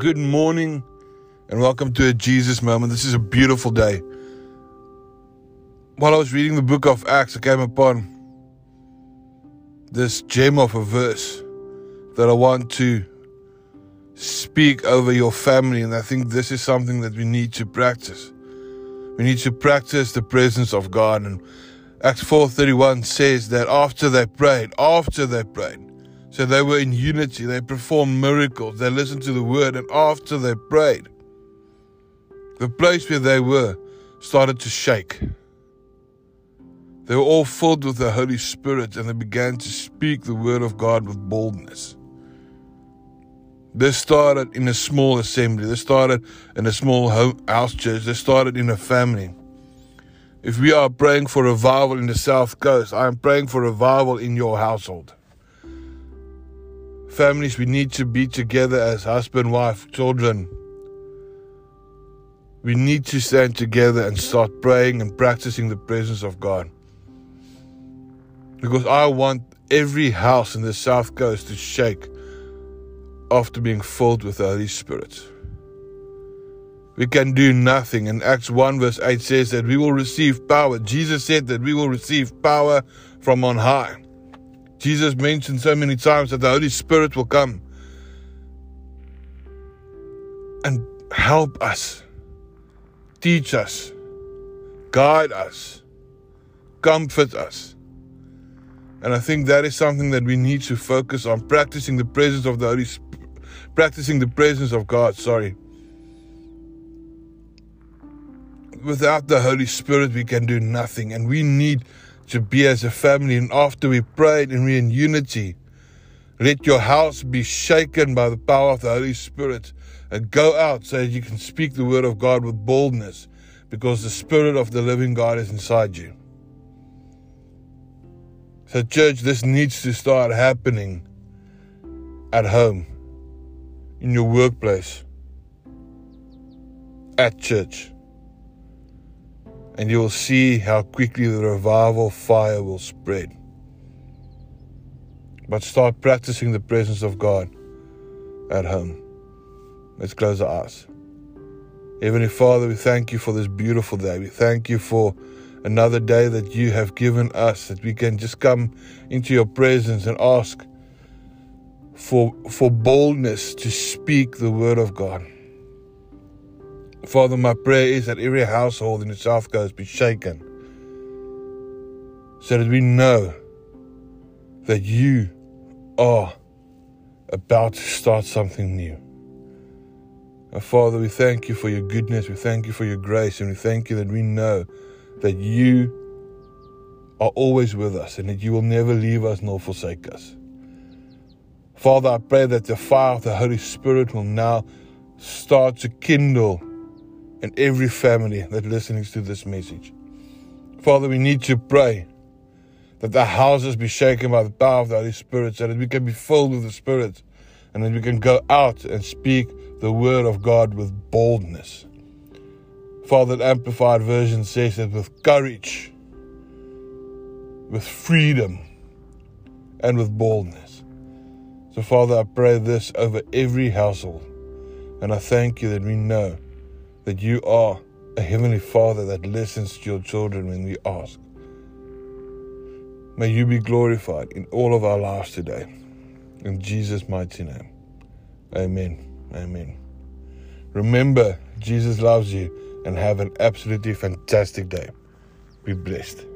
Good morning and welcome to a Jesus moment. This is a beautiful day. While I was reading the book of Acts, I came upon this gem of a verse that I want to speak over your family, and I think this is something that we need to practice. We need to practice the presence of God. And Acts 4:31 says that after they prayed, after they prayed, so they were in unity. They performed miracles. They listened to the word. And after they prayed, the place where they were started to shake. They were all filled with the Holy Spirit and they began to speak the word of God with boldness. This started in a small assembly. This started in a small house church. This started in a family. If we are praying for revival in the South Coast, I am praying for revival in your household. Families, we need to be together as husband, wife, children. We need to stand together and start praying and practicing the presence of God. Because I want every house in the South Coast to shake after being filled with the Holy Spirit. We can do nothing. And Acts 1 verse 8 says that we will receive power. Jesus said that we will receive power from on high. Jesus mentioned so many times that the Holy Spirit will come and help us, teach us, guide us, comfort us. And I think that is something that we need to focus on practicing the presence of the Holy practicing the presence of God, sorry. Without the Holy Spirit, we can do nothing, and we need to be as a family. And after we prayed and we're in unity, let your house be shaken by the power of the Holy Spirit and go out so that you can speak the word of God with boldness because the Spirit of the living God is inside you. So, church, this needs to start happening at home, in your workplace, at church and you will see how quickly the revival fire will spread. But start practicing the presence of God at home. Let's close our eyes. Heavenly Father, we thank you for this beautiful day. We thank you for another day that you have given us, that we can just come into your presence and ask for, for boldness to speak the word of God. Father, my prayer is that every household in the South Coast be shaken so that we know that you are about to start something new. And Father, we thank you for your goodness, we thank you for your grace, and we thank you that we know that you are always with us and that you will never leave us nor forsake us. Father, I pray that the fire of the Holy Spirit will now start to kindle and every family that listening to this message. Father, we need to pray that the houses be shaken by the power of the Holy Spirit so that we can be filled with the Spirit and that we can go out and speak the word of God with boldness. Father, the Amplified Version says that with courage, with freedom, and with boldness. So, Father, I pray this over every household. And I thank you that we know that you are a Heavenly Father that listens to your children when we ask. May you be glorified in all of our lives today. In Jesus' mighty name. Amen. Amen. Remember, Jesus loves you and have an absolutely fantastic day. Be blessed.